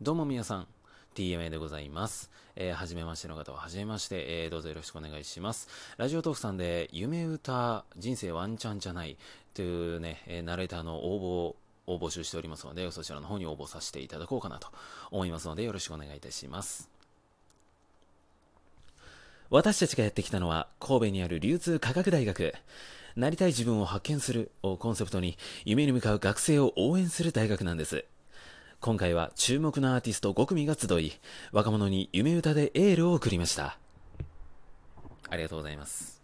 どうも皆さん、TMA でございます。えー、はじめましての方ははじめまして、えー、どうぞよろしくお願いします。ラジオトークさんで、夢歌、人生ワンチャンじゃないというね、えー、ナレーターの応募を募集しておりますので、そちらの方に応募させていただこうかなと思いますので、よろしくお願いいたします。私たちがやってきたのは、神戸にある流通科学大学。なりたい自分を発見するをコンセプトに、夢に向かう学生を応援する大学なんです。今回は注目のアーティスト5組が集い、若者に夢歌でエールを送りました。ありがとうございます。